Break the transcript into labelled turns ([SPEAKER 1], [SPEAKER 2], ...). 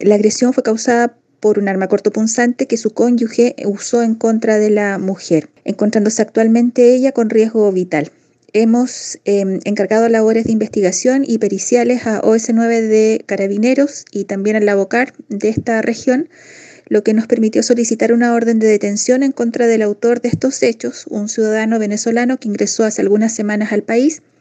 [SPEAKER 1] La agresión fue causada por un arma cortopunzante que su cónyuge usó en contra de la mujer, encontrándose actualmente ella con riesgo vital. Hemos eh, encargado labores de investigación y periciales a OS9 de Carabineros y también al Labocar de esta región, lo que nos permitió solicitar una orden de detención en contra del autor de estos hechos, un ciudadano venezolano que ingresó hace algunas semanas al país